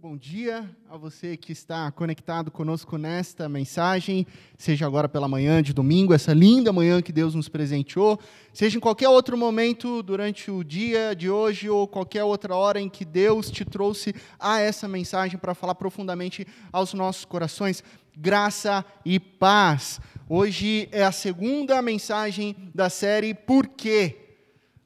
bom dia a você que está conectado conosco nesta mensagem, seja agora pela manhã de domingo, essa linda manhã que Deus nos presenteou, seja em qualquer outro momento durante o dia de hoje ou qualquer outra hora em que Deus te trouxe a essa mensagem para falar profundamente aos nossos corações. Graça e paz. Hoje é a segunda mensagem da série Por quê?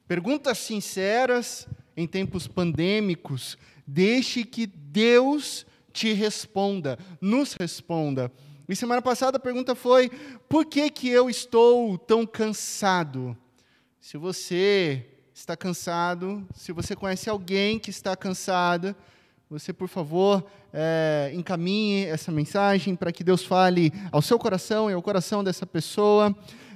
Perguntas sinceras em tempos pandêmicos Deixe que Deus te responda, nos responda. E semana passada a pergunta foi: por que, que eu estou tão cansado? Se você está cansado, se você conhece alguém que está cansada, você, por favor, é, encaminhe essa mensagem para que Deus fale ao seu coração e ao coração dessa pessoa.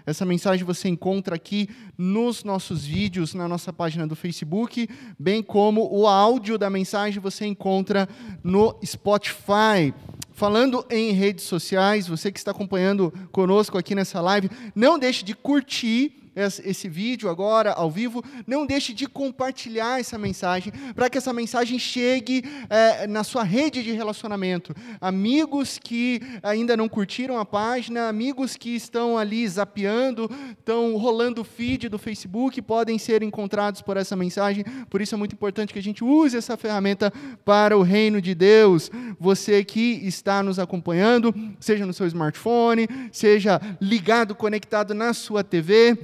Essa mensagem você encontra aqui nos nossos vídeos, na nossa página do Facebook, bem como o áudio da mensagem você encontra no Spotify. Falando em redes sociais, você que está acompanhando conosco aqui nessa live, não deixe de curtir esse vídeo agora, ao vivo, não deixe de compartilhar essa mensagem, para que essa mensagem chegue é, na sua rede de relacionamento. Amigos que ainda não curtiram a página, amigos que estão ali zapeando, estão rolando o feed do Facebook, podem ser encontrados por essa mensagem. Por isso é muito importante que a gente use essa ferramenta para o reino de Deus. Você que está nos acompanhando, seja no seu smartphone, seja ligado, conectado na sua TV,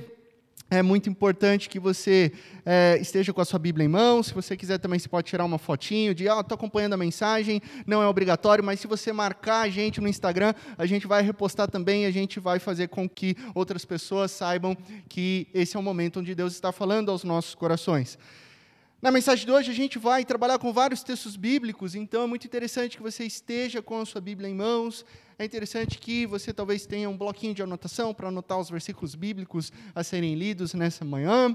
é muito importante que você é, esteja com a sua Bíblia em mão. Se você quiser também, você pode tirar uma fotinho de, ah, estou acompanhando a mensagem. Não é obrigatório, mas se você marcar a gente no Instagram, a gente vai repostar também a gente vai fazer com que outras pessoas saibam que esse é o momento onde Deus está falando aos nossos corações. Na mensagem de hoje, a gente vai trabalhar com vários textos bíblicos, então é muito interessante que você esteja com a sua Bíblia em mãos. É interessante que você talvez tenha um bloquinho de anotação para anotar os versículos bíblicos a serem lidos nessa manhã.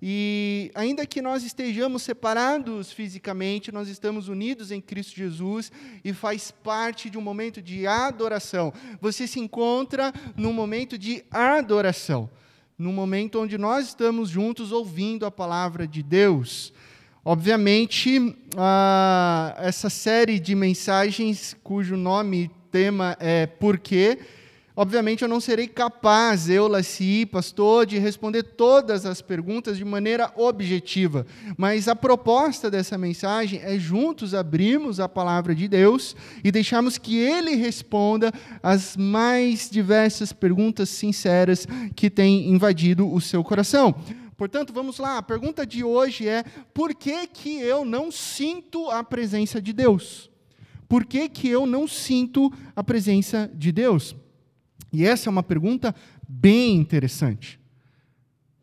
E ainda que nós estejamos separados fisicamente, nós estamos unidos em Cristo Jesus e faz parte de um momento de adoração. Você se encontra num momento de adoração, num momento onde nós estamos juntos ouvindo a palavra de Deus. Obviamente, ah, essa série de mensagens, cujo nome, tema é Por quê? Obviamente, eu não serei capaz, eu, Laci, pastor, de responder todas as perguntas de maneira objetiva. Mas a proposta dessa mensagem é juntos abrirmos a palavra de Deus e deixarmos que Ele responda as mais diversas perguntas sinceras que têm invadido o seu coração. Portanto, vamos lá, a pergunta de hoje é: por que, que eu não sinto a presença de Deus? Por que, que eu não sinto a presença de Deus? E essa é uma pergunta bem interessante.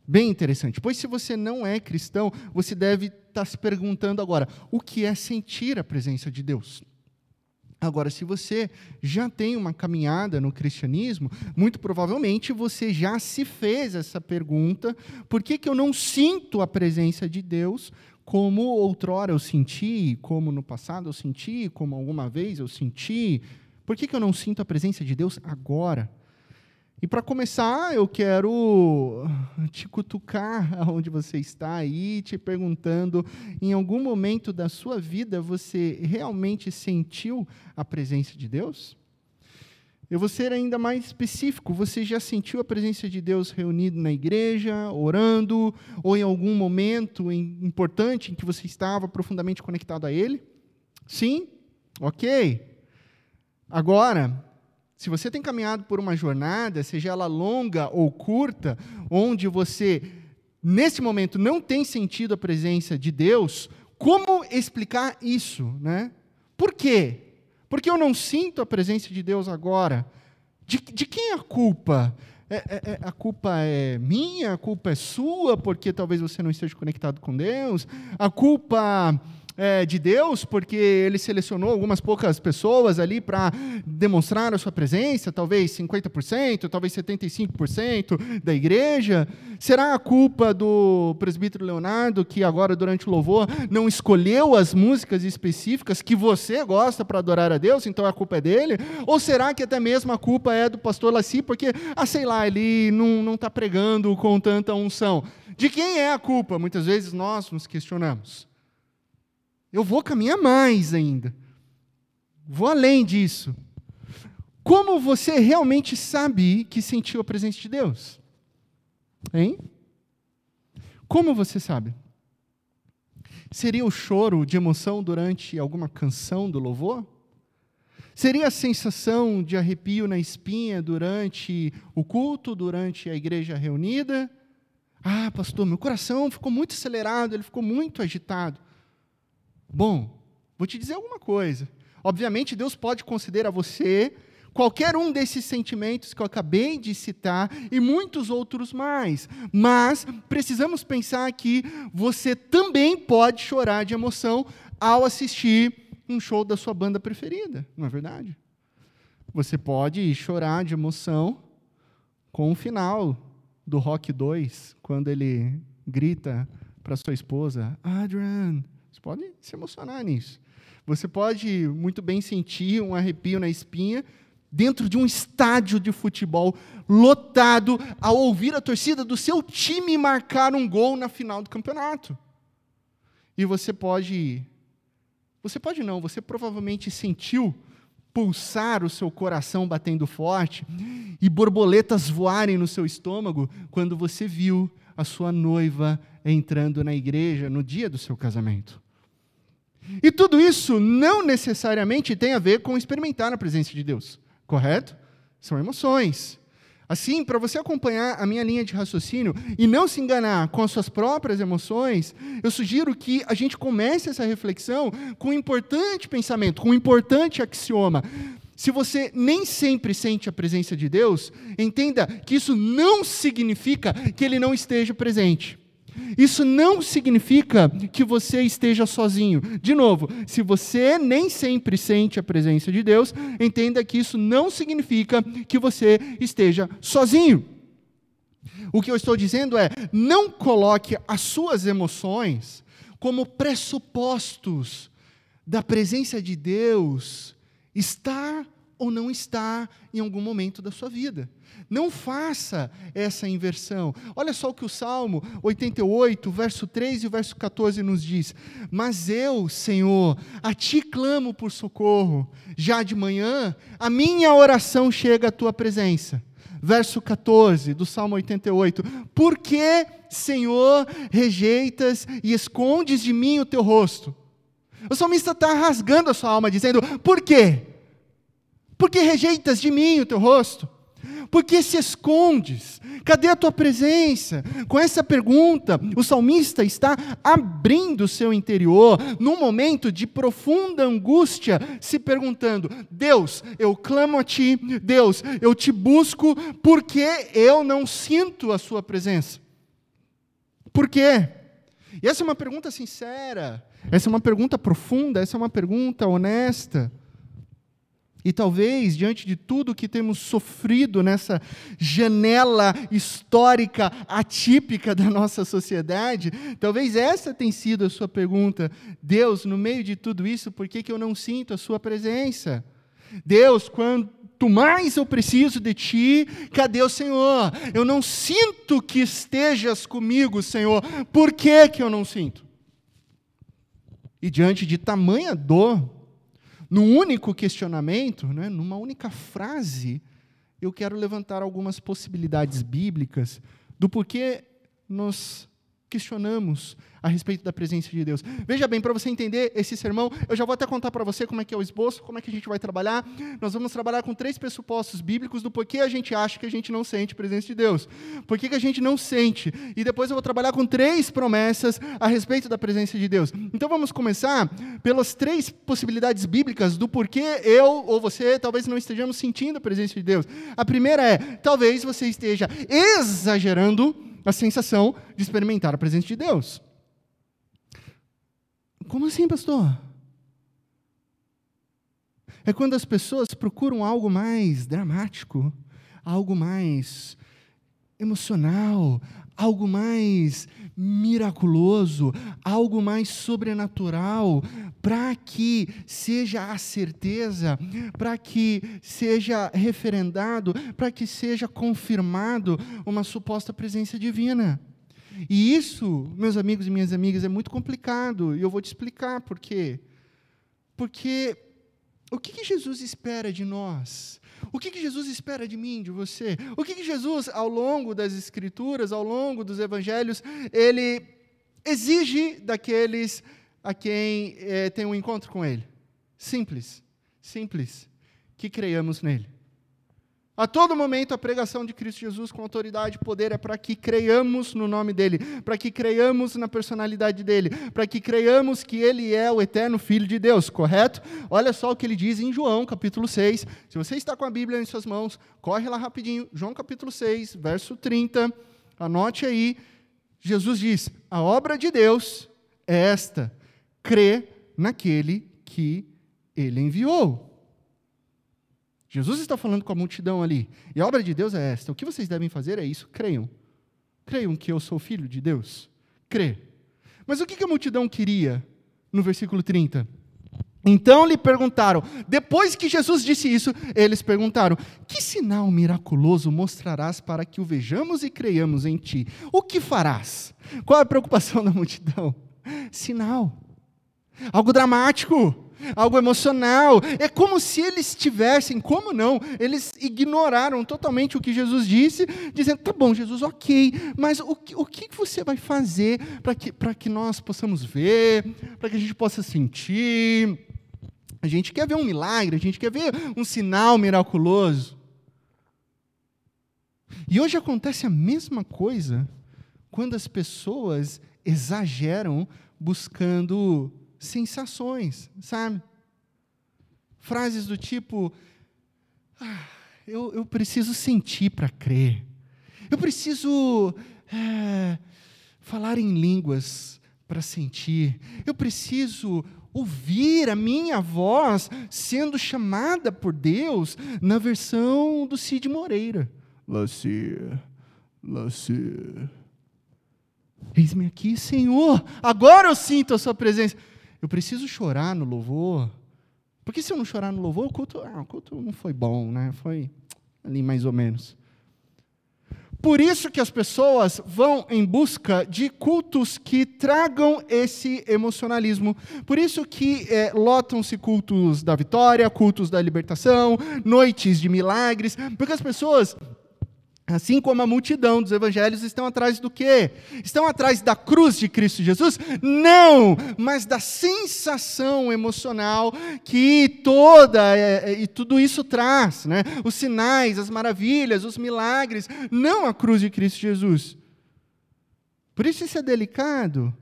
Bem interessante, pois se você não é cristão, você deve estar se perguntando agora: o que é sentir a presença de Deus? Agora, se você já tem uma caminhada no cristianismo, muito provavelmente você já se fez essa pergunta: por que, que eu não sinto a presença de Deus como outrora eu senti, como no passado eu senti, como alguma vez eu senti? Por que, que eu não sinto a presença de Deus agora? E para começar, eu quero te cutucar onde você está aí, te perguntando: em algum momento da sua vida você realmente sentiu a presença de Deus? Eu vou ser ainda mais específico. Você já sentiu a presença de Deus reunido na igreja, orando, ou em algum momento importante em que você estava profundamente conectado a Ele? Sim? Ok. Agora, se você tem caminhado por uma jornada, seja ela longa ou curta, onde você, nesse momento, não tem sentido a presença de Deus, como explicar isso? Né? Por quê? Porque eu não sinto a presença de Deus agora. De, de quem é a culpa? É, é, é, a culpa é minha? A culpa é sua, porque talvez você não esteja conectado com Deus? A culpa é, de Deus, porque ele selecionou algumas poucas pessoas ali para demonstrar a sua presença, talvez 50%, talvez 75% da igreja? Será a culpa do presbítero Leonardo, que agora, durante o louvor, não escolheu as músicas específicas que você gosta para adorar a Deus, então a culpa é dele? Ou será que até mesmo a culpa é do pastor Laci, porque, ah, sei lá, ele não está pregando com tanta unção? De quem é a culpa? Muitas vezes nós nos questionamos. Eu vou caminhar mais ainda. vou além disso. Como você realmente sabe que sentiu a presença de Deus? Hein? Como você sabe? Seria o choro de emoção durante alguma canção do louvor? Seria a sensação de arrepio na espinha durante o culto, durante a igreja reunida? Ah, pastor, meu coração ficou muito acelerado, ele ficou muito agitado. Bom, vou te dizer alguma coisa. Obviamente, Deus pode considerar você qualquer um desses sentimentos que eu acabei de citar e muitos outros mais. Mas precisamos pensar que você também pode chorar de emoção ao assistir um show da sua banda preferida, não é verdade? Você pode chorar de emoção com o final do Rock 2, quando ele grita para sua esposa, Adrian. Você pode se emocionar nisso. Você pode muito bem sentir um arrepio na espinha dentro de um estádio de futebol lotado ao ouvir a torcida do seu time marcar um gol na final do campeonato. E você pode você pode não, você provavelmente sentiu pulsar o seu coração batendo forte e borboletas voarem no seu estômago quando você viu a sua noiva entrando na igreja no dia do seu casamento. E tudo isso não necessariamente tem a ver com experimentar a presença de Deus correto? São emoções. Assim, para você acompanhar a minha linha de raciocínio e não se enganar com as suas próprias emoções, eu sugiro que a gente comece essa reflexão com um importante pensamento, com um importante axioma. Se você nem sempre sente a presença de Deus, entenda que isso não significa que Ele não esteja presente. Isso não significa que você esteja sozinho. De novo, se você nem sempre sente a presença de Deus, entenda que isso não significa que você esteja sozinho. O que eu estou dizendo é: não coloque as suas emoções como pressupostos da presença de Deus estar ou não estar em algum momento da sua vida. Não faça essa inversão. Olha só o que o Salmo 88, verso 3 e o verso 14 nos diz: Mas eu, Senhor, a ti clamo por socorro. Já de manhã, a minha oração chega à tua presença. Verso 14 do Salmo 88: Por que, Senhor, rejeitas e escondes de mim o teu rosto? O salmista está rasgando a sua alma, dizendo: Por quê? Por que rejeitas de mim o teu rosto? Por que se escondes? Cadê a tua presença? Com essa pergunta, o salmista está abrindo o seu interior num momento de profunda angústia, se perguntando: Deus, eu clamo a ti, Deus, eu te busco, porque eu não sinto a sua presença? Por quê? E essa é uma pergunta sincera, essa é uma pergunta profunda, essa é uma pergunta honesta. E talvez, diante de tudo que temos sofrido nessa janela histórica atípica da nossa sociedade, talvez essa tenha sido a sua pergunta. Deus, no meio de tudo isso, por que, que eu não sinto a sua presença? Deus, quanto mais eu preciso de ti, cadê o Senhor? Eu não sinto que estejas comigo, Senhor. Por que, que eu não sinto? E diante de tamanha dor, num único questionamento, né, numa única frase, eu quero levantar algumas possibilidades bíblicas do porquê nós questionamos a respeito da presença de Deus. Veja bem, para você entender esse sermão, eu já vou até contar para você como é que é o esboço, como é que a gente vai trabalhar. Nós vamos trabalhar com três pressupostos bíblicos do porquê a gente acha que a gente não sente a presença de Deus. Por que, que a gente não sente? E depois eu vou trabalhar com três promessas a respeito da presença de Deus. Então vamos começar pelas três possibilidades bíblicas do porquê eu ou você talvez não estejamos sentindo a presença de Deus. A primeira é, talvez você esteja exagerando a sensação de experimentar a presença de Deus. Como assim, pastor? É quando as pessoas procuram algo mais dramático, algo mais emocional, algo mais miraculoso, algo mais sobrenatural, para que seja a certeza, para que seja referendado, para que seja confirmado uma suposta presença divina. E isso, meus amigos e minhas amigas, é muito complicado, e eu vou te explicar por quê. Porque o que, que Jesus espera de nós? O que, que Jesus espera de mim, de você? O que, que Jesus, ao longo das Escrituras, ao longo dos Evangelhos, ele exige daqueles a quem é, tem um encontro com Ele? Simples, simples, que creiamos nele. A todo momento, a pregação de Cristo Jesus com autoridade e poder é para que creiamos no nome dele, para que creiamos na personalidade dele, para que creiamos que ele é o eterno Filho de Deus, correto? Olha só o que ele diz em João, capítulo 6. Se você está com a Bíblia em suas mãos, corre lá rapidinho. João, capítulo 6, verso 30. Anote aí. Jesus diz: A obra de Deus é esta, crê naquele que ele enviou. Jesus está falando com a multidão ali. E a obra de Deus é esta: o que vocês devem fazer é isso, creiam. Creiam que eu sou filho de Deus. Crê. Mas o que a multidão queria no versículo 30? Então lhe perguntaram, depois que Jesus disse isso, eles perguntaram: Que sinal miraculoso mostrarás para que o vejamos e creiamos em ti? O que farás? Qual é a preocupação da multidão? Sinal. Algo dramático algo emocional. É como se eles tivessem, como não? Eles ignoraram totalmente o que Jesus disse, dizendo: tá bom, Jesus, ok, mas o que, o que você vai fazer para que, que nós possamos ver, para que a gente possa sentir? A gente quer ver um milagre, a gente quer ver um sinal miraculoso. E hoje acontece a mesma coisa quando as pessoas exageram buscando sensações, sabe? Frases do tipo: ah, eu, eu preciso sentir para crer, eu preciso é, falar em línguas para sentir, eu preciso ouvir a minha voz sendo chamada por Deus na versão do Cid Moreira. Lacia, Lacia. Eis-me aqui, Senhor, agora eu sinto a Sua presença. Eu preciso chorar no louvor. Porque se eu não chorar no louvor, o culto, ah, o culto não foi bom, né? Foi ali mais ou menos. Por isso que as pessoas vão em busca de cultos que tragam esse emocionalismo. Por isso que é, lotam-se cultos da vitória, cultos da libertação, noites de milagres, porque as pessoas Assim como a multidão dos evangelhos estão atrás do quê? Estão atrás da cruz de Cristo Jesus? Não, mas da sensação emocional que toda é, é, e tudo isso traz, né? Os sinais, as maravilhas, os milagres, não a cruz de Cristo Jesus. Por isso isso é delicado.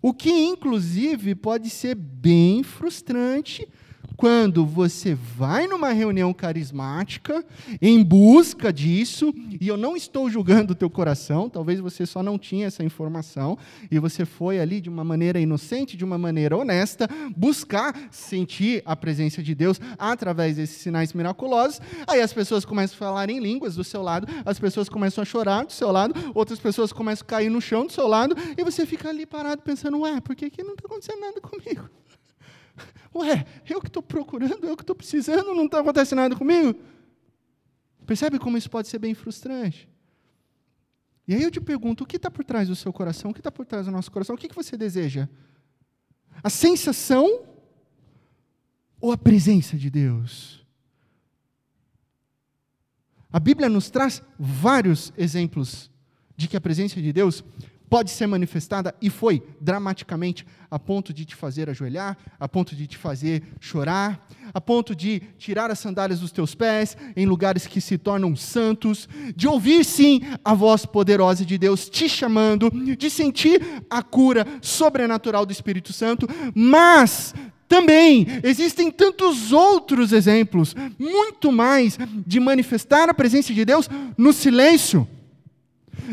O que inclusive pode ser bem frustrante quando você vai numa reunião carismática em busca disso, e eu não estou julgando o teu coração, talvez você só não tinha essa informação, e você foi ali de uma maneira inocente, de uma maneira honesta, buscar sentir a presença de Deus através desses sinais miraculosos, aí as pessoas começam a falar em línguas do seu lado, as pessoas começam a chorar do seu lado, outras pessoas começam a cair no chão do seu lado, e você fica ali parado pensando, ué, por que, que não está acontecendo nada comigo? Ué, eu que estou procurando, eu que estou precisando, não está acontecendo nada comigo? Percebe como isso pode ser bem frustrante? E aí eu te pergunto: o que está por trás do seu coração? O que está por trás do nosso coração? O que, que você deseja? A sensação ou a presença de Deus? A Bíblia nos traz vários exemplos de que a presença de Deus pode ser manifestada e foi dramaticamente a ponto de te fazer ajoelhar, a ponto de te fazer chorar, a ponto de tirar as sandálias dos teus pés em lugares que se tornam santos, de ouvir sim a voz poderosa de Deus te chamando, de sentir a cura sobrenatural do Espírito Santo, mas também existem tantos outros exemplos, muito mais de manifestar a presença de Deus no silêncio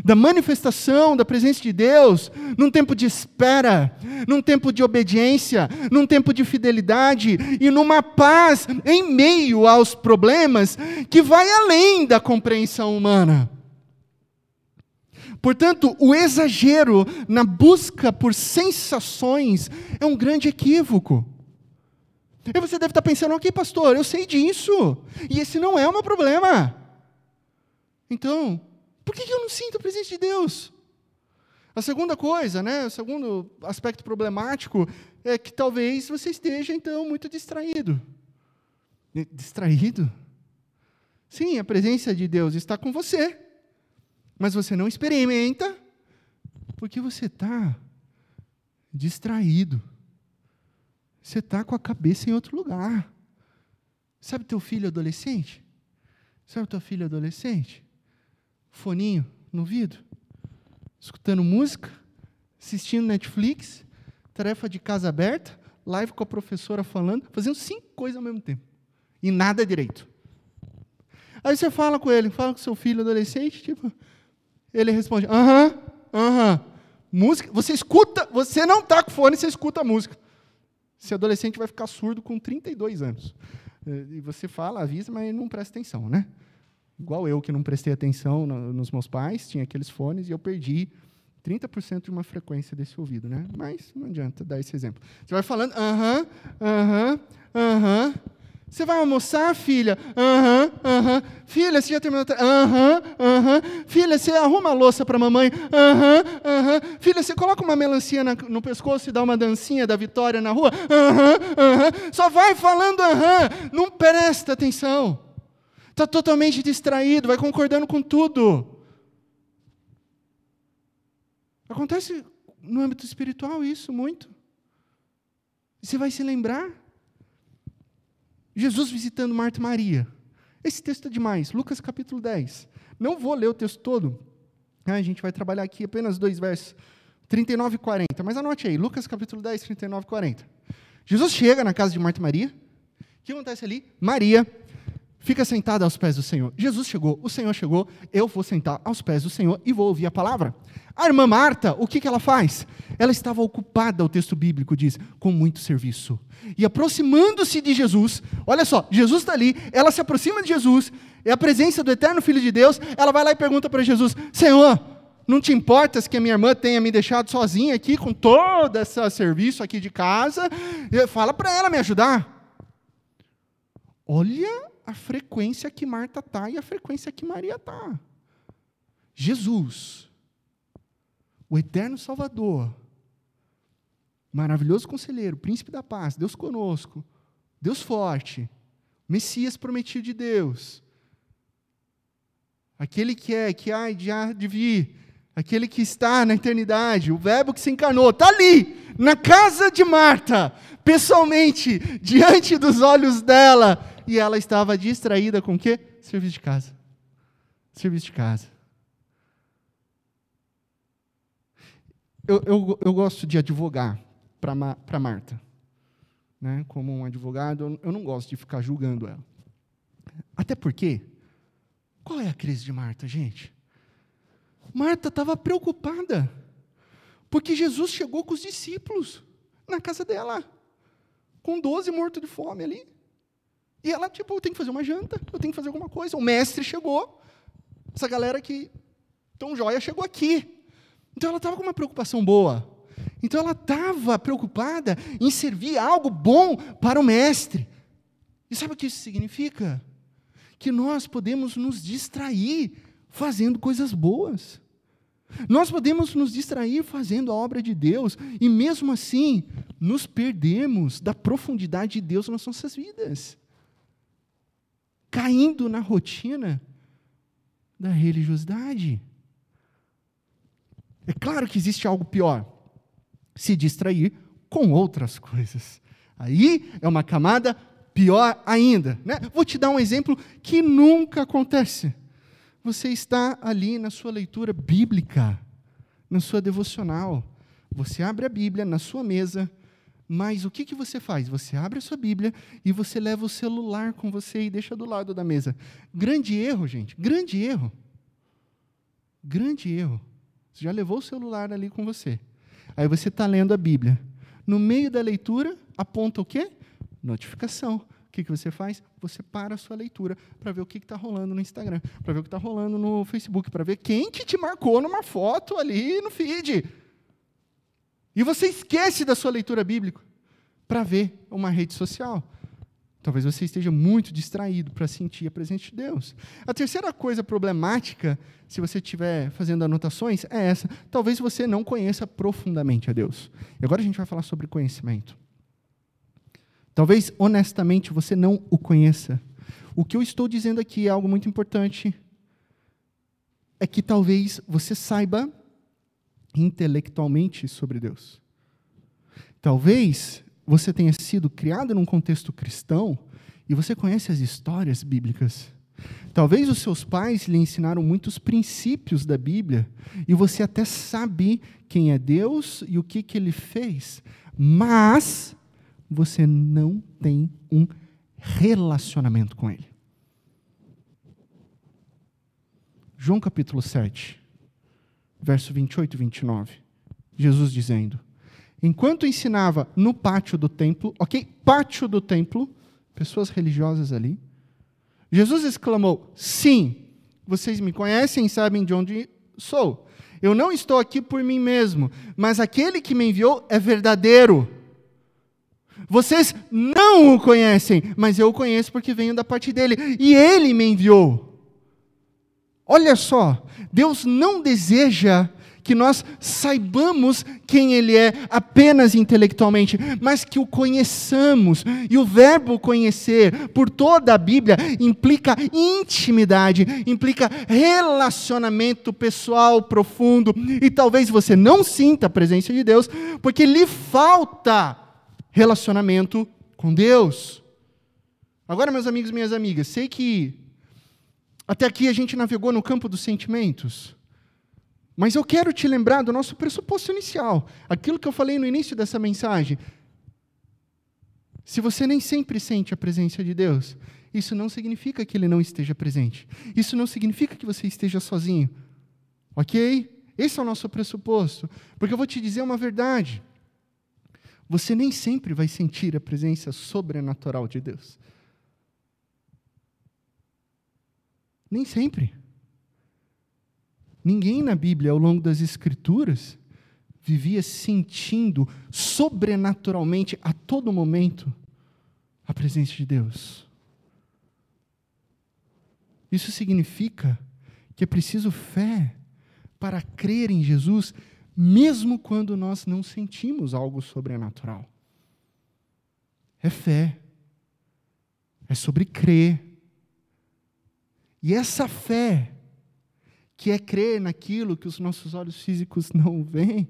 da manifestação da presença de Deus, num tempo de espera, num tempo de obediência, num tempo de fidelidade e numa paz em meio aos problemas que vai além da compreensão humana. Portanto, o exagero na busca por sensações é um grande equívoco. E você deve estar pensando, ok, pastor, eu sei disso, e esse não é o meu problema. Então, por que eu não sinto a presença de Deus? A segunda coisa, né, o segundo aspecto problemático é que talvez você esteja, então, muito distraído. Distraído? Sim, a presença de Deus está com você, mas você não experimenta porque você está distraído. Você está com a cabeça em outro lugar. Sabe teu filho adolescente? Sabe tua filha adolescente? Foninho no ouvido, escutando música, assistindo Netflix, tarefa de casa aberta, live com a professora falando, fazendo cinco coisas ao mesmo tempo. E nada direito. Aí você fala com ele, fala com seu filho adolescente, tipo, ele responde: aham, aham. Música, você escuta, você não está com fone, você escuta a música. Esse adolescente vai ficar surdo com 32 anos. E você fala, avisa, mas não presta atenção, né? Igual eu que não prestei atenção no, nos meus pais, tinha aqueles fones e eu perdi 30% de uma frequência desse ouvido, né? Mas não adianta dar esse exemplo. Você vai falando, aham, aham, aham. Você vai almoçar, filha? Aham, aham. Filha, você já terminou? Aham, aham. Filha, você arruma a louça para mamãe? Aham, aham. Filha, você coloca uma melancia no pescoço e dá uma dancinha da vitória na rua? Aham, aham. Só vai falando aham. Não presta atenção. Está totalmente distraído, vai concordando com tudo. Acontece no âmbito espiritual isso muito. Você vai se lembrar Jesus visitando Marta e Maria. Esse texto é demais, Lucas capítulo 10. Não vou ler o texto todo, a gente vai trabalhar aqui apenas dois versos, 39 e 40, mas anote aí, Lucas capítulo 10, 39 e 40. Jesus chega na casa de Marta e Maria, o que acontece ali? Maria fica sentada aos pés do Senhor. Jesus chegou, o Senhor chegou, eu vou sentar aos pés do Senhor e vou ouvir a palavra. A irmã Marta, o que, que ela faz? Ela estava ocupada, o texto bíblico diz, com muito serviço. E aproximando-se de Jesus, olha só, Jesus está ali, ela se aproxima de Jesus, é a presença do eterno Filho de Deus, ela vai lá e pergunta para Jesus: Senhor, não te importas que a minha irmã tenha me deixado sozinha aqui com todo esse serviço aqui de casa? Fala para ela me ajudar. Olha a frequência que Marta está e a frequência que Maria está. Jesus, o eterno Salvador, maravilhoso conselheiro, príncipe da paz, Deus conosco, Deus forte, Messias prometido de Deus, aquele que é, que há de, há de vir, aquele que está na eternidade, o Verbo que se encarnou, está ali, na casa de Marta, pessoalmente, diante dos olhos dela, e ela estava distraída com o quê? Serviço de casa. Serviço de casa. Eu, eu, eu gosto de advogar para Marta. Né? Como um advogado, eu não gosto de ficar julgando ela. Até porque, qual é a crise de Marta, gente? Marta estava preocupada, porque Jesus chegou com os discípulos na casa dela, com 12 mortos de fome ali. E ela, tipo, eu tenho que fazer uma janta, eu tenho que fazer alguma coisa. O mestre chegou, essa galera que tão joia chegou aqui. Então ela estava com uma preocupação boa. Então ela estava preocupada em servir algo bom para o mestre. E sabe o que isso significa? Que nós podemos nos distrair fazendo coisas boas. Nós podemos nos distrair fazendo a obra de Deus e mesmo assim nos perdemos da profundidade de Deus nas nossas vidas caindo na rotina da religiosidade. É claro que existe algo pior: se distrair com outras coisas. Aí é uma camada pior ainda. Né? Vou te dar um exemplo que nunca acontece. Você está ali na sua leitura bíblica, na sua devocional. Você abre a Bíblia na sua mesa, mas o que, que você faz? Você abre a sua Bíblia e você leva o celular com você e deixa do lado da mesa. Grande erro, gente. Grande erro. Grande erro. Você já levou o celular ali com você. Aí você está lendo a Bíblia. No meio da leitura, aponta o quê? Notificação. O que, que você faz? Você para a sua leitura para ver o que está rolando no Instagram, para ver o que está rolando no Facebook, para ver quem que te marcou numa foto ali no feed. E você esquece da sua leitura bíblica para ver uma rede social. Talvez você esteja muito distraído para sentir a presença de Deus. A terceira coisa problemática, se você estiver fazendo anotações, é essa. Talvez você não conheça profundamente a Deus. E agora a gente vai falar sobre conhecimento. Talvez, honestamente, você não o conheça. O que eu estou dizendo aqui é algo muito importante. É que talvez você saiba intelectualmente sobre Deus. Talvez você tenha sido criado num contexto cristão e você conhece as histórias bíblicas. Talvez os seus pais lhe ensinaram muitos princípios da Bíblia e você até sabe quem é Deus e o que, que ele fez, mas você não tem um relacionamento com ele. João capítulo 7, verso 28 e 29. Jesus dizendo: Enquanto ensinava no pátio do templo, ok? Pátio do templo, pessoas religiosas ali. Jesus exclamou: Sim, vocês me conhecem e sabem de onde sou. Eu não estou aqui por mim mesmo, mas aquele que me enviou é verdadeiro. Vocês não o conhecem, mas eu o conheço porque venho da parte dele, e ele me enviou. Olha só, Deus não deseja que nós saibamos quem Ele é apenas intelectualmente, mas que o conheçamos. E o verbo conhecer, por toda a Bíblia, implica intimidade, implica relacionamento pessoal profundo. E talvez você não sinta a presença de Deus, porque lhe falta relacionamento com Deus. Agora, meus amigos e minhas amigas, sei que até aqui a gente navegou no campo dos sentimentos. Mas eu quero te lembrar do nosso pressuposto inicial, aquilo que eu falei no início dessa mensagem. Se você nem sempre sente a presença de Deus, isso não significa que Ele não esteja presente. Isso não significa que você esteja sozinho. Ok? Esse é o nosso pressuposto. Porque eu vou te dizer uma verdade. Você nem sempre vai sentir a presença sobrenatural de Deus. Nem sempre. Ninguém na Bíblia, ao longo das Escrituras, vivia sentindo sobrenaturalmente, a todo momento, a presença de Deus. Isso significa que é preciso fé para crer em Jesus, mesmo quando nós não sentimos algo sobrenatural. É fé. É sobre crer. E essa fé que é crer naquilo que os nossos olhos físicos não veem.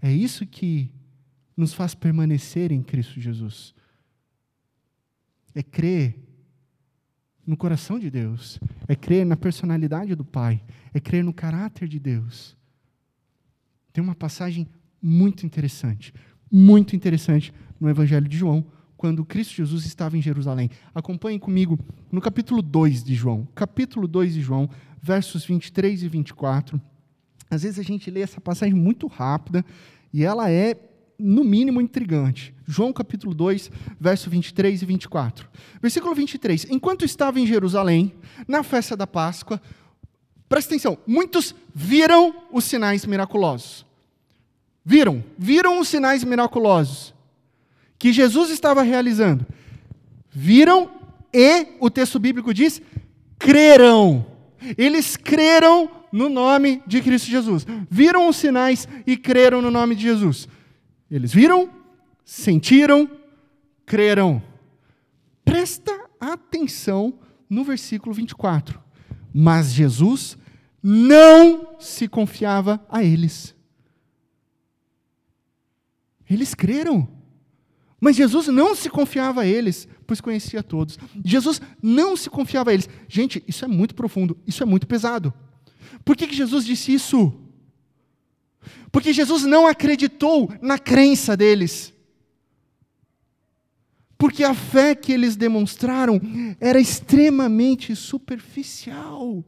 É isso que nos faz permanecer em Cristo Jesus. É crer no coração de Deus, é crer na personalidade do Pai, é crer no caráter de Deus. Tem uma passagem muito interessante, muito interessante no Evangelho de João, quando Cristo Jesus estava em Jerusalém. Acompanhem comigo no capítulo 2 de João. Capítulo 2 de João, versos 23 e 24. Às vezes a gente lê essa passagem muito rápida e ela é, no mínimo, intrigante. João capítulo 2, verso 23 e 24. Versículo 23. Enquanto estava em Jerusalém, na festa da Páscoa, presta atenção, muitos viram os sinais miraculosos. Viram, viram os sinais miraculosos que Jesus estava realizando. Viram e, o texto bíblico diz, creram. Eles creram no nome de Cristo Jesus. Viram os sinais e creram no nome de Jesus. Eles viram, sentiram, creram. Presta atenção no versículo 24. Mas Jesus não se confiava a eles. Eles creram. Mas Jesus não se confiava a eles, pois conhecia todos. Jesus não se confiava a eles. Gente, isso é muito profundo, isso é muito pesado. Por que, que Jesus disse isso? Porque Jesus não acreditou na crença deles. Porque a fé que eles demonstraram era extremamente superficial.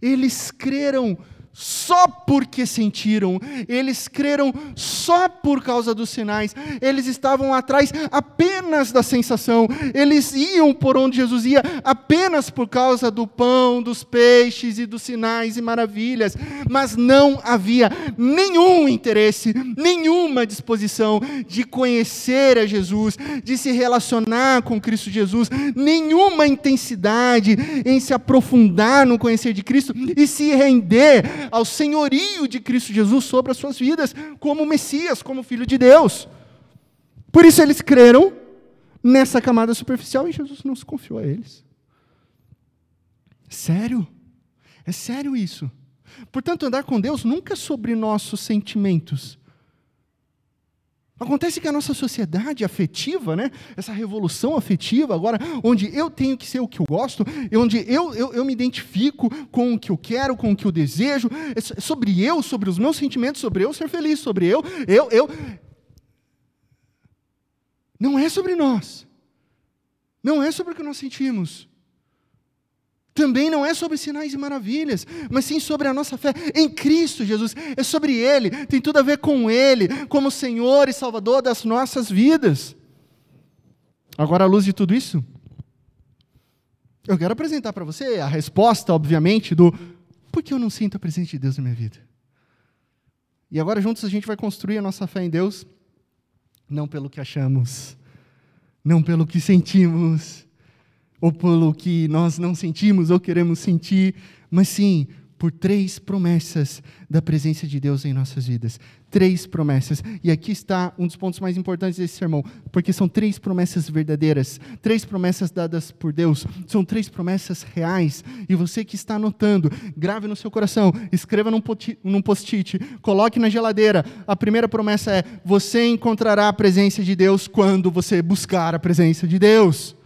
Eles creram só porque sentiram, eles creram só por causa dos sinais, eles estavam atrás apenas da sensação, eles iam por onde Jesus ia apenas por causa do pão, dos peixes e dos sinais e maravilhas, mas não havia nenhum interesse, nenhuma disposição de conhecer a Jesus, de se relacionar com Cristo Jesus, nenhuma intensidade em se aprofundar no conhecer de Cristo e se render ao senhorio de Cristo Jesus sobre as suas vidas, como Messias, como Filho de Deus. Por isso eles creram, nessa camada superficial e Jesus não se confiou a eles. Sério? É sério isso. Portanto, andar com Deus nunca é sobre nossos sentimentos. Acontece que a nossa sociedade afetiva, né, essa revolução afetiva agora, onde eu tenho que ser o que eu gosto, onde eu, eu, eu me identifico com o que eu quero, com o que eu desejo, é sobre eu, sobre os meus sentimentos, sobre eu ser feliz, sobre eu, eu, eu. Não é sobre nós. Não é sobre o que nós sentimos. Também não é sobre sinais e maravilhas, mas sim sobre a nossa fé em Cristo Jesus. É sobre Ele, tem tudo a ver com Ele, como Senhor e Salvador das nossas vidas. Agora, à luz de tudo isso, eu quero apresentar para você a resposta, obviamente, do por que eu não sinto a presença de Deus na minha vida. E agora, juntos, a gente vai construir a nossa fé em Deus, não pelo que achamos, não pelo que sentimos, ou pelo que nós não sentimos ou queremos sentir, mas sim por três promessas da presença de Deus em nossas vidas. Três promessas. E aqui está um dos pontos mais importantes desse sermão, porque são três promessas verdadeiras, três promessas dadas por Deus, são três promessas reais. E você que está anotando, grave no seu coração, escreva num post-it, coloque na geladeira. A primeira promessa é: você encontrará a presença de Deus quando você buscar a presença de Deus.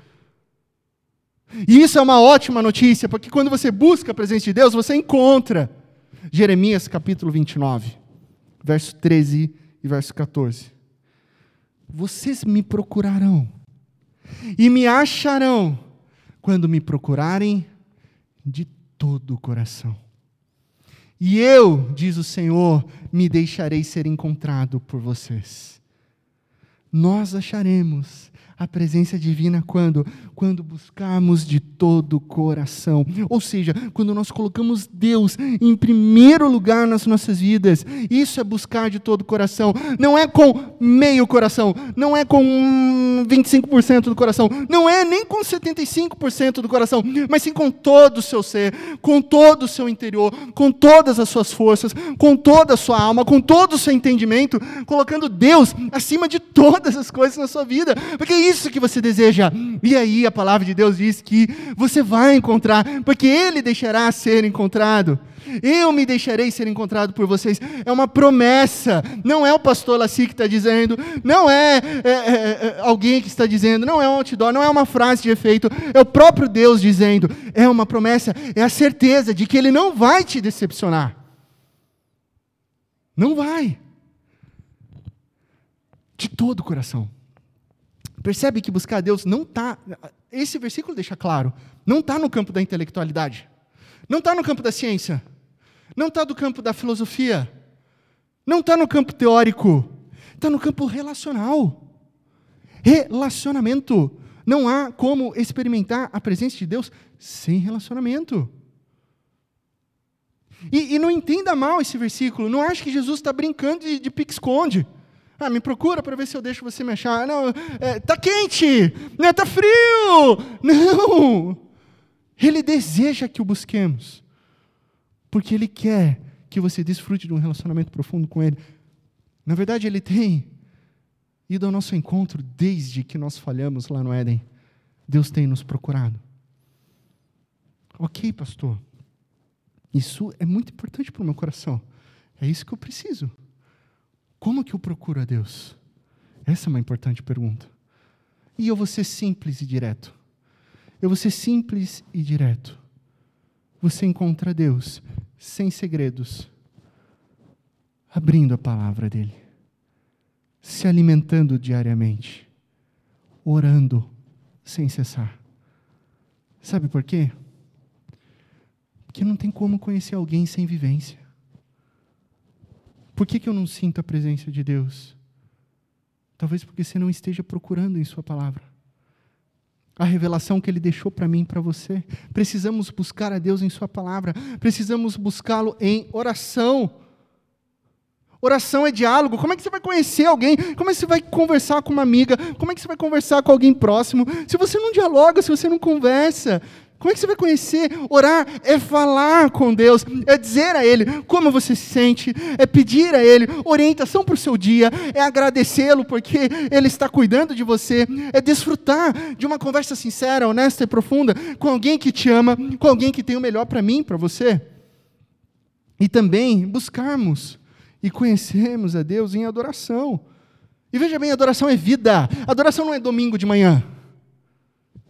E isso é uma ótima notícia, porque quando você busca a presença de Deus, você encontra. Jeremias capítulo 29, verso 13 e verso 14. Vocês me procurarão e me acharão quando me procurarem de todo o coração. E eu, diz o Senhor, me deixarei ser encontrado por vocês. Nós acharemos a presença divina quando? Quando buscarmos de todo o coração. Ou seja, quando nós colocamos Deus em primeiro lugar nas nossas vidas. Isso é buscar de todo o coração. Não é com meio coração, não é com 25% do coração, não é nem com 75% do coração, mas sim com todo o seu ser, com todo o seu interior, com todas as suas forças, com toda a sua alma, com todo o seu entendimento, colocando Deus acima de todas as coisas na sua vida. Porque isso que você deseja. E aí a palavra de Deus diz que você vai encontrar, porque Ele deixará ser encontrado. Eu me deixarei ser encontrado por vocês. É uma promessa. Não é o pastor Laci que está dizendo. Não é, é, é, é, alguém que está dizendo. Não é um outdoor. Não é uma frase de efeito. É o próprio Deus dizendo. É uma promessa. É a certeza de que Ele não vai te decepcionar. Não vai. De todo o coração. Percebe que buscar a Deus não está. Esse versículo deixa claro. Não está no campo da intelectualidade. Não está no campo da ciência. Não está no campo da filosofia. Não está no campo teórico. Está no campo relacional. Relacionamento. Não há como experimentar a presença de Deus sem relacionamento. E, e não entenda mal esse versículo. Não ache que Jesus está brincando de, de pique-esconde. Ah, me procura para ver se eu deixo você me achar. Não, é, tá quente, né? Tá frio. Não. Ele deseja que o busquemos. Porque ele quer que você desfrute de um relacionamento profundo com ele. Na verdade, ele tem ido ao nosso encontro desde que nós falhamos lá no Éden. Deus tem nos procurado. OK, pastor. Isso é muito importante para o meu coração. É isso que eu preciso. Como que eu procuro a Deus? Essa é uma importante pergunta. E eu vou ser simples e direto. Eu vou ser simples e direto. Você encontra Deus sem segredos, abrindo a palavra dEle, se alimentando diariamente, orando sem cessar. Sabe por quê? Porque não tem como conhecer alguém sem vivência. Por que, que eu não sinto a presença de Deus? Talvez porque você não esteja procurando em Sua palavra. A revelação que Ele deixou para mim e para você. Precisamos buscar a Deus em Sua palavra. Precisamos buscá-lo em oração. Oração é diálogo. Como é que você vai conhecer alguém? Como é que você vai conversar com uma amiga? Como é que você vai conversar com alguém próximo? Se você não dialoga, se você não conversa, Como é que você vai conhecer? Orar é falar com Deus, é dizer a Ele como você se sente, é pedir a Ele orientação para o seu dia, é agradecê-lo porque Ele está cuidando de você, é desfrutar de uma conversa sincera, honesta e profunda com alguém que te ama, com alguém que tem o melhor para mim, para você. E também buscarmos e conhecermos a Deus em adoração. E veja bem, adoração é vida, adoração não é domingo de manhã,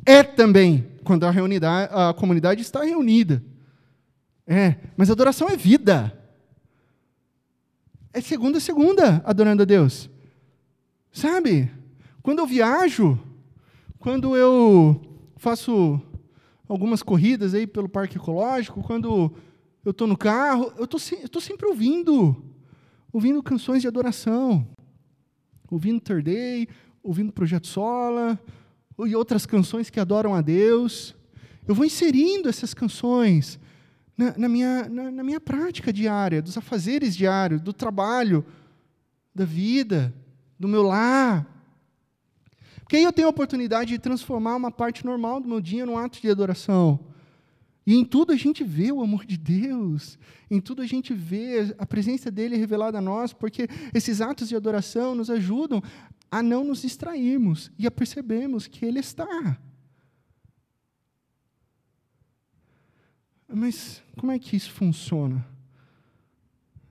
é também quando a, a comunidade está reunida. É, mas adoração é vida. É segunda a segunda adorando a Deus. Sabe? Quando eu viajo, quando eu faço algumas corridas aí pelo parque ecológico, quando eu estou no carro, eu estou sempre ouvindo, ouvindo canções de adoração, ouvindo Third Day, ouvindo Projeto Sola, e outras canções que adoram a Deus. Eu vou inserindo essas canções na, na minha, na, na minha prática diária, dos afazeres diários, do trabalho, da vida, do meu lar. Porque aí eu tenho a oportunidade de transformar uma parte normal do meu dia num ato de adoração. E em tudo a gente vê o amor de Deus, em tudo a gente vê a presença dele revelada a nós, porque esses atos de adoração nos ajudam a não nos distrairmos e a percebermos que Ele está. Mas como é que isso funciona?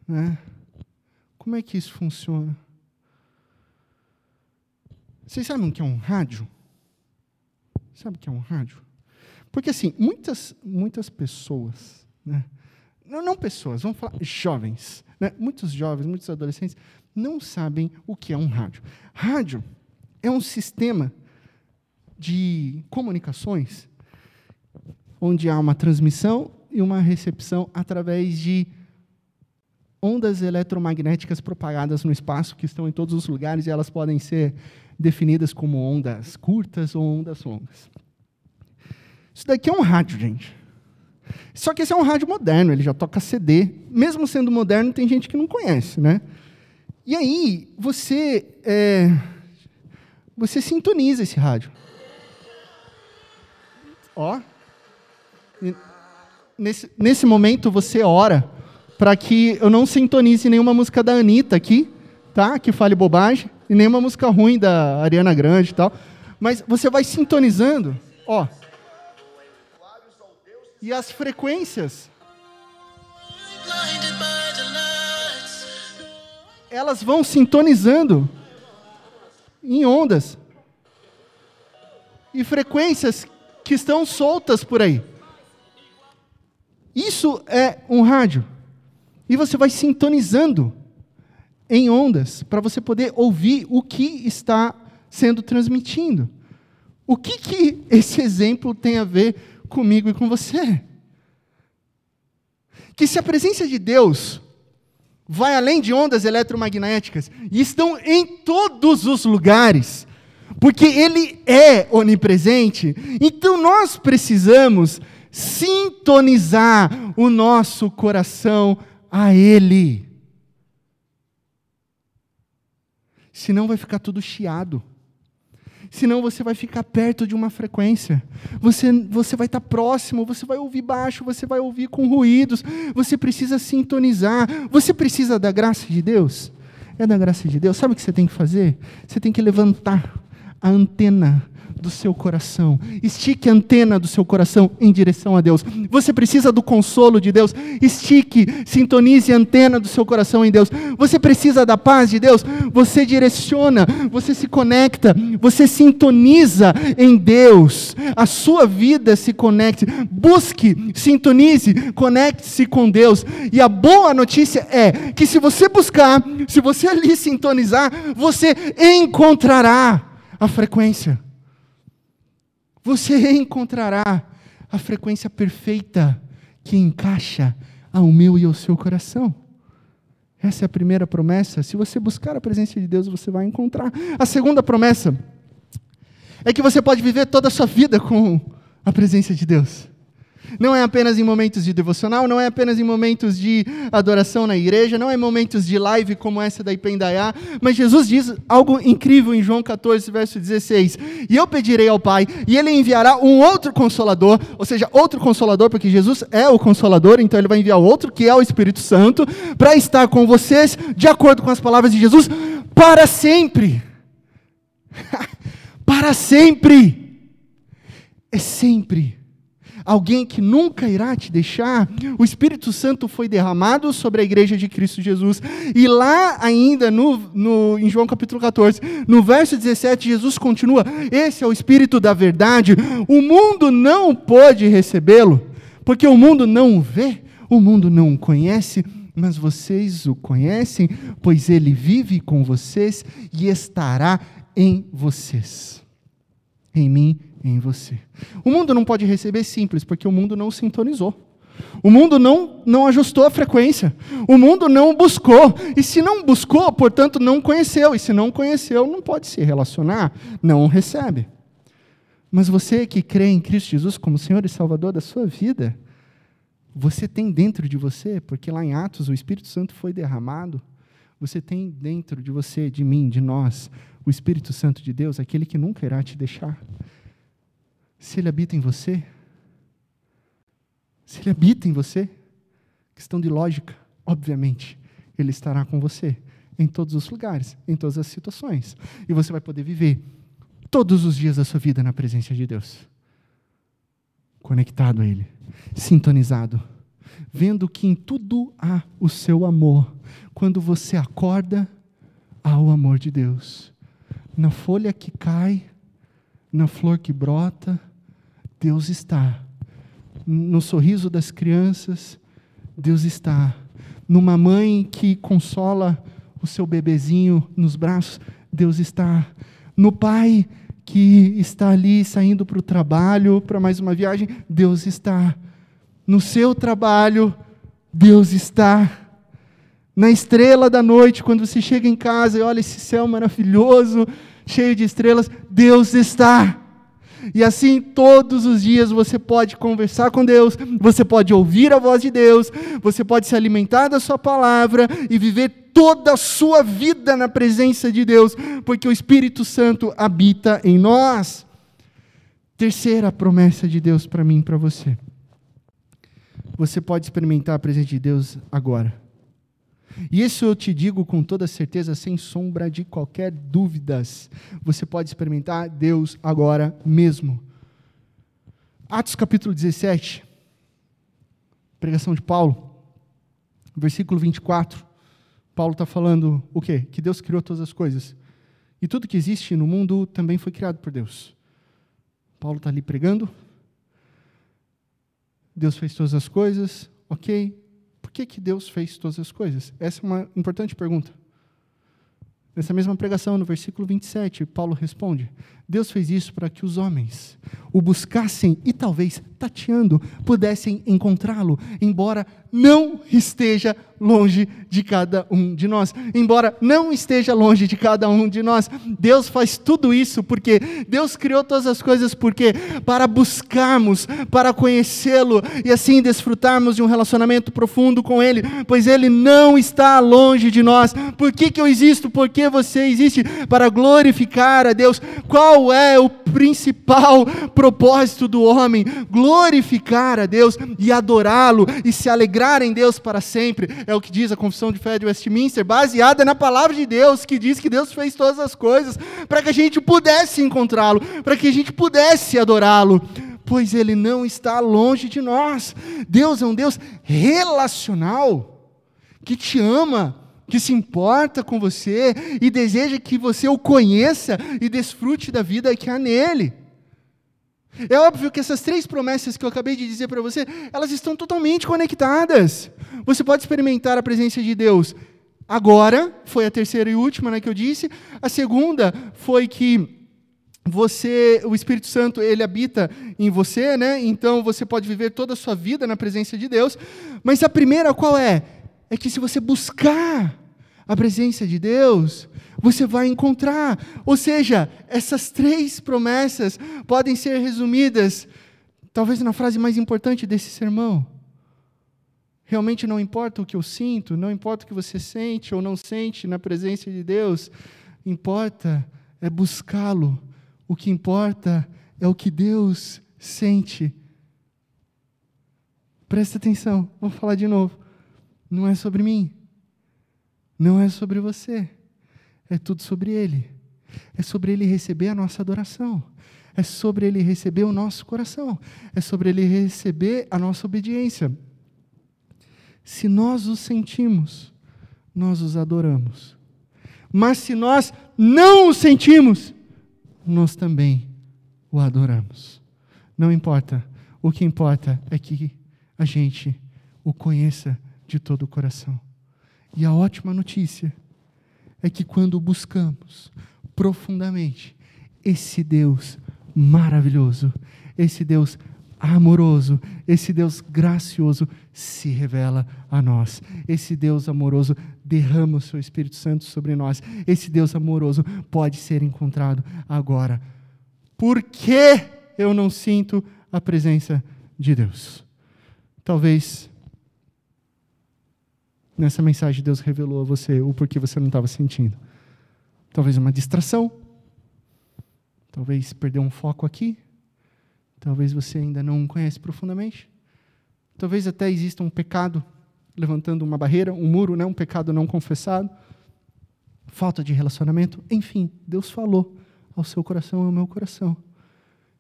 Né? Como é que isso funciona? Vocês sabem o que é um rádio? Sabe o que é um rádio? Porque, assim, muitas, muitas pessoas, né? não, não pessoas, vamos falar jovens, né? muitos jovens, muitos adolescentes, não sabem o que é um rádio. Rádio é um sistema de comunicações onde há uma transmissão e uma recepção através de ondas eletromagnéticas propagadas no espaço, que estão em todos os lugares, e elas podem ser definidas como ondas curtas ou ondas longas. Isso daqui é um rádio, gente. Só que esse é um rádio moderno, ele já toca CD. Mesmo sendo moderno, tem gente que não conhece, né? E aí, você, é, você sintoniza esse rádio. Ó. Nesse, nesse momento, você ora para que eu não sintonize nenhuma música da Anitta aqui, tá? Que fale bobagem, e nenhuma música ruim da Ariana Grande e tal. Mas você vai sintonizando, ó. E as frequências elas vão sintonizando em ondas e frequências que estão soltas por aí. Isso é um rádio. E você vai sintonizando em ondas para você poder ouvir o que está sendo transmitido. O que, que esse exemplo tem a ver comigo e com você? Que se a presença de Deus vai além de ondas eletromagnéticas e estão em todos os lugares, porque Ele é onipresente. Então nós precisamos sintonizar o nosso coração a Ele. Senão vai ficar tudo chiado senão você vai ficar perto de uma frequência. Você, você vai estar próximo, você vai ouvir baixo, você vai ouvir com ruídos. Você precisa sintonizar. Você precisa da graça de Deus? É da graça de Deus. Sabe o que você tem que fazer? Você tem que levantar a antena do seu coração. Estique a antena do seu coração em direção a Deus. Você precisa do consolo de Deus. Estique, sintonize a antena do seu coração em Deus. Você precisa da paz de Deus. Você direciona, você se conecta, você sintoniza em Deus. A sua vida se conecte. Busque, sintonize, conecte-se com Deus. E a boa notícia é que se você buscar, se você ali sintonizar, você encontrará a frequência você encontrará a frequência perfeita que encaixa ao meu e ao seu coração. Essa é a primeira promessa. Se você buscar a presença de Deus, você vai encontrar. A segunda promessa é que você pode viver toda a sua vida com a presença de Deus. Não é apenas em momentos de devocional, não é apenas em momentos de adoração na igreja, não é em momentos de live como essa da Ipendaiá, mas Jesus diz algo incrível em João 14, verso 16: E eu pedirei ao Pai, e ele enviará um outro consolador, ou seja, outro consolador, porque Jesus é o consolador, então ele vai enviar outro, que é o Espírito Santo, para estar com vocês, de acordo com as palavras de Jesus, para sempre. para sempre. É sempre alguém que nunca irá te deixar. O Espírito Santo foi derramado sobre a igreja de Cristo Jesus. E lá ainda no, no, em João capítulo 14, no verso 17, Jesus continua: Esse é o Espírito da verdade. O mundo não pode recebê-lo, porque o mundo não o vê, o mundo não o conhece. Mas vocês o conhecem, pois ele vive com vocês e estará em vocês. Em mim em você. O mundo não pode receber simples, porque o mundo não sintonizou. O mundo não, não ajustou a frequência. O mundo não buscou. E se não buscou, portanto, não conheceu. E se não conheceu, não pode se relacionar. Não recebe. Mas você que crê em Cristo Jesus como Senhor e Salvador da sua vida, você tem dentro de você, porque lá em Atos o Espírito Santo foi derramado, você tem dentro de você, de mim, de nós, o Espírito Santo de Deus, aquele que nunca irá te deixar se Ele habita em você, se Ele habita em você, questão de lógica, obviamente, Ele estará com você em todos os lugares, em todas as situações. E você vai poder viver todos os dias da sua vida na presença de Deus. Conectado a Ele, sintonizado, vendo que em tudo há o seu amor. Quando você acorda, há o amor de Deus. Na folha que cai, na flor que brota, Deus está. No sorriso das crianças, Deus está. Numa mãe que consola o seu bebezinho nos braços, Deus está. No pai que está ali saindo para o trabalho, para mais uma viagem, Deus está. No seu trabalho, Deus está. Na estrela da noite, quando você chega em casa e olha esse céu maravilhoso, cheio de estrelas, Deus está. E assim, todos os dias você pode conversar com Deus, você pode ouvir a voz de Deus, você pode se alimentar da Sua palavra e viver toda a sua vida na presença de Deus, porque o Espírito Santo habita em nós. Terceira promessa de Deus para mim e para você. Você pode experimentar a presença de Deus agora. E isso eu te digo com toda certeza, sem sombra de qualquer dúvidas. Você pode experimentar Deus agora mesmo. Atos capítulo 17, pregação de Paulo, versículo 24. Paulo está falando o quê? Que Deus criou todas as coisas. E tudo que existe no mundo também foi criado por Deus. Paulo está ali pregando. Deus fez todas as coisas, ok que, que Deus fez todas as coisas? Essa é uma importante pergunta. Nessa mesma pregação, no versículo 27, Paulo responde: Deus fez isso para que os homens o buscassem e talvez, tateando, pudessem encontrá-lo, embora não esteja longe de cada um de nós. Embora não esteja longe de cada um de nós, Deus faz tudo isso porque Deus criou todas as coisas porque para buscarmos, para conhecê-lo e assim desfrutarmos de um relacionamento profundo com ele, pois ele não está longe de nós. Por que que eu existo? Por que você existe? Para glorificar a Deus. Qual é o principal propósito do homem? Glorificar a Deus e adorá-lo e se alegrar em Deus para sempre. É o que diz a Confissão de Fé de Westminster, baseada na palavra de Deus, que diz que Deus fez todas as coisas para que a gente pudesse encontrá-lo, para que a gente pudesse adorá-lo pois Ele não está longe de nós. Deus é um Deus relacional, que te ama, que se importa com você e deseja que você o conheça e desfrute da vida que há nele. É óbvio que essas três promessas que eu acabei de dizer para você, elas estão totalmente conectadas. Você pode experimentar a presença de Deus agora, foi a terceira e última né, que eu disse. A segunda foi que você, o Espírito Santo, ele habita em você, né? Então você pode viver toda a sua vida na presença de Deus. Mas a primeira qual é? É que se você buscar a presença de Deus, você vai encontrar. Ou seja, essas três promessas podem ser resumidas talvez na frase mais importante desse sermão. Realmente não importa o que eu sinto, não importa o que você sente ou não sente na presença de Deus, importa é buscá-lo. O que importa é o que Deus sente. Presta atenção, vou falar de novo. Não é sobre mim, não é sobre você, é tudo sobre Ele. É sobre Ele receber a nossa adoração, é sobre Ele receber o nosso coração, é sobre Ele receber a nossa obediência. Se nós o sentimos, nós os adoramos. Mas se nós não o sentimos, nós também o adoramos. Não importa, o que importa é que a gente o conheça de todo o coração. E a ótima notícia é que quando buscamos profundamente esse Deus maravilhoso, esse Deus amoroso, esse Deus gracioso se revela a nós. Esse Deus amoroso derrama o seu Espírito Santo sobre nós. Esse Deus amoroso pode ser encontrado agora. Por que eu não sinto a presença de Deus? Talvez nessa mensagem Deus revelou a você o porquê você não estava sentindo. Talvez uma distração. Talvez perder um foco aqui. Talvez você ainda não conhece profundamente. Talvez até exista um pecado levantando uma barreira, um muro, né? um pecado não confessado. Falta de relacionamento. Enfim, Deus falou ao seu coração e ao meu coração.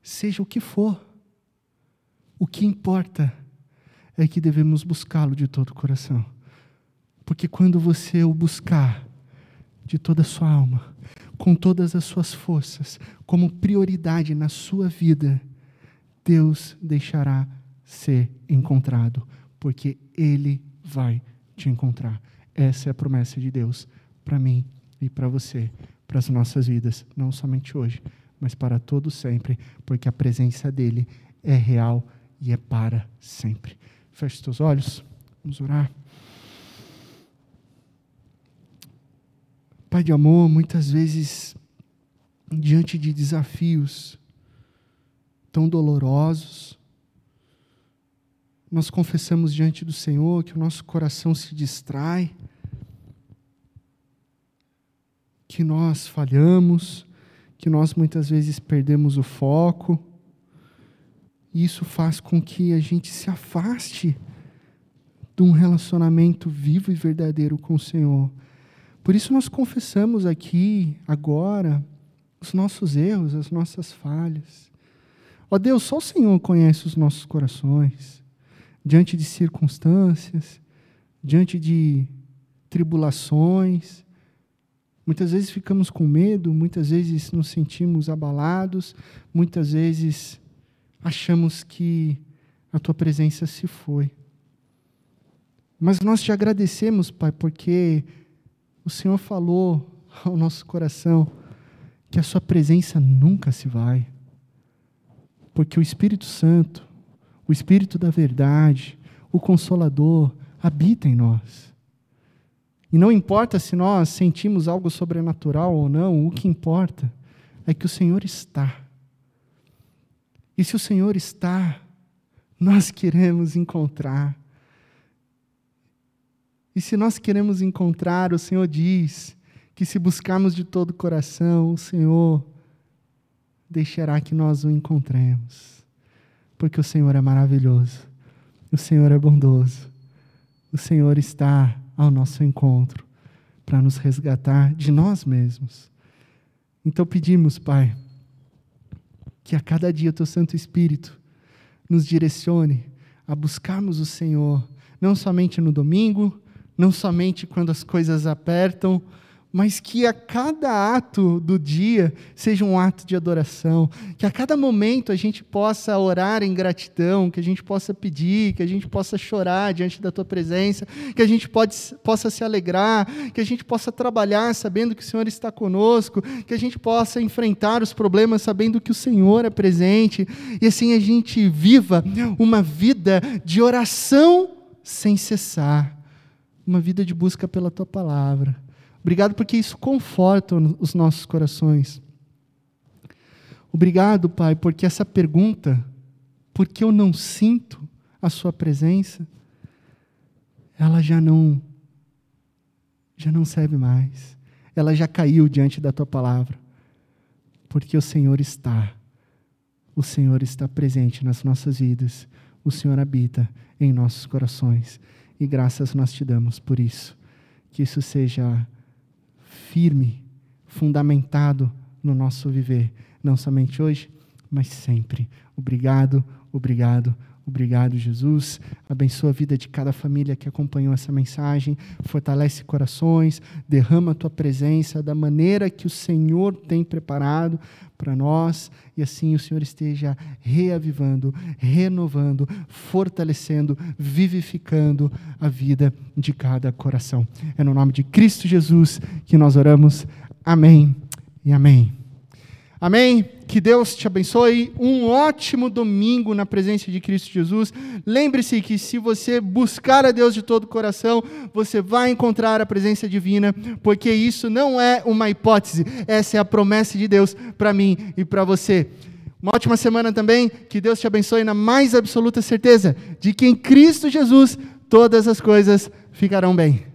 Seja o que for, o que importa é que devemos buscá-lo de todo o coração. Porque quando você o buscar de toda a sua alma, com todas as suas forças, como prioridade na sua vida, Deus deixará ser encontrado, porque Ele vai te encontrar. Essa é a promessa de Deus para mim e para você, para as nossas vidas, não somente hoje, mas para todo sempre, porque a presença dEle é real e é para sempre. Feche os olhos, vamos orar. Pai de amor, muitas vezes, diante de desafios tão dolorosos, nós confessamos diante do Senhor que o nosso coração se distrai, que nós falhamos, que nós muitas vezes perdemos o foco, e isso faz com que a gente se afaste de um relacionamento vivo e verdadeiro com o Senhor. Por isso nós confessamos aqui, agora, os nossos erros, as nossas falhas. Ó Deus, só o Senhor conhece os nossos corações. Diante de circunstâncias, diante de tribulações, muitas vezes ficamos com medo, muitas vezes nos sentimos abalados, muitas vezes achamos que a tua presença se foi. Mas nós te agradecemos, Pai, porque o Senhor falou ao nosso coração que a Sua presença nunca se vai, porque o Espírito Santo, o Espírito da verdade, o Consolador, habita em nós. E não importa se nós sentimos algo sobrenatural ou não, o que importa é que o Senhor está. E se o Senhor está, nós queremos encontrar. E se nós queremos encontrar, o Senhor diz que se buscarmos de todo o coração, o Senhor deixará que nós o encontremos. Porque o Senhor é maravilhoso, o Senhor é bondoso, o Senhor está ao nosso encontro para nos resgatar de nós mesmos. Então pedimos, Pai, que a cada dia o Teu Santo Espírito nos direcione a buscarmos o Senhor, não somente no domingo, não somente quando as coisas apertam, mas que a cada ato do dia seja um ato de adoração, que a cada momento a gente possa orar em gratidão, que a gente possa pedir, que a gente possa chorar diante da tua presença, que a gente pode, possa se alegrar, que a gente possa trabalhar sabendo que o Senhor está conosco, que a gente possa enfrentar os problemas sabendo que o Senhor é presente, e assim a gente viva uma vida de oração sem cessar uma vida de busca pela tua palavra. Obrigado porque isso conforta os nossos corações. Obrigado, Pai, porque essa pergunta porque eu não sinto a sua presença, ela já não já não serve mais. Ela já caiu diante da tua palavra. Porque o Senhor está. O Senhor está presente nas nossas vidas. O Senhor habita em nossos corações. E graças nós te damos por isso. Que isso seja firme, fundamentado no nosso viver, não somente hoje, mas sempre. Obrigado, obrigado, Obrigado, Jesus. Abençoa a vida de cada família que acompanhou essa mensagem. Fortalece corações. Derrama a tua presença da maneira que o Senhor tem preparado para nós. E assim o Senhor esteja reavivando, renovando, fortalecendo, vivificando a vida de cada coração. É no nome de Cristo Jesus que nós oramos. Amém e amém. Amém? Que Deus te abençoe. Um ótimo domingo na presença de Cristo Jesus. Lembre-se que se você buscar a Deus de todo o coração, você vai encontrar a presença divina, porque isso não é uma hipótese, essa é a promessa de Deus para mim e para você. Uma ótima semana também. Que Deus te abençoe na mais absoluta certeza de que em Cristo Jesus todas as coisas ficarão bem.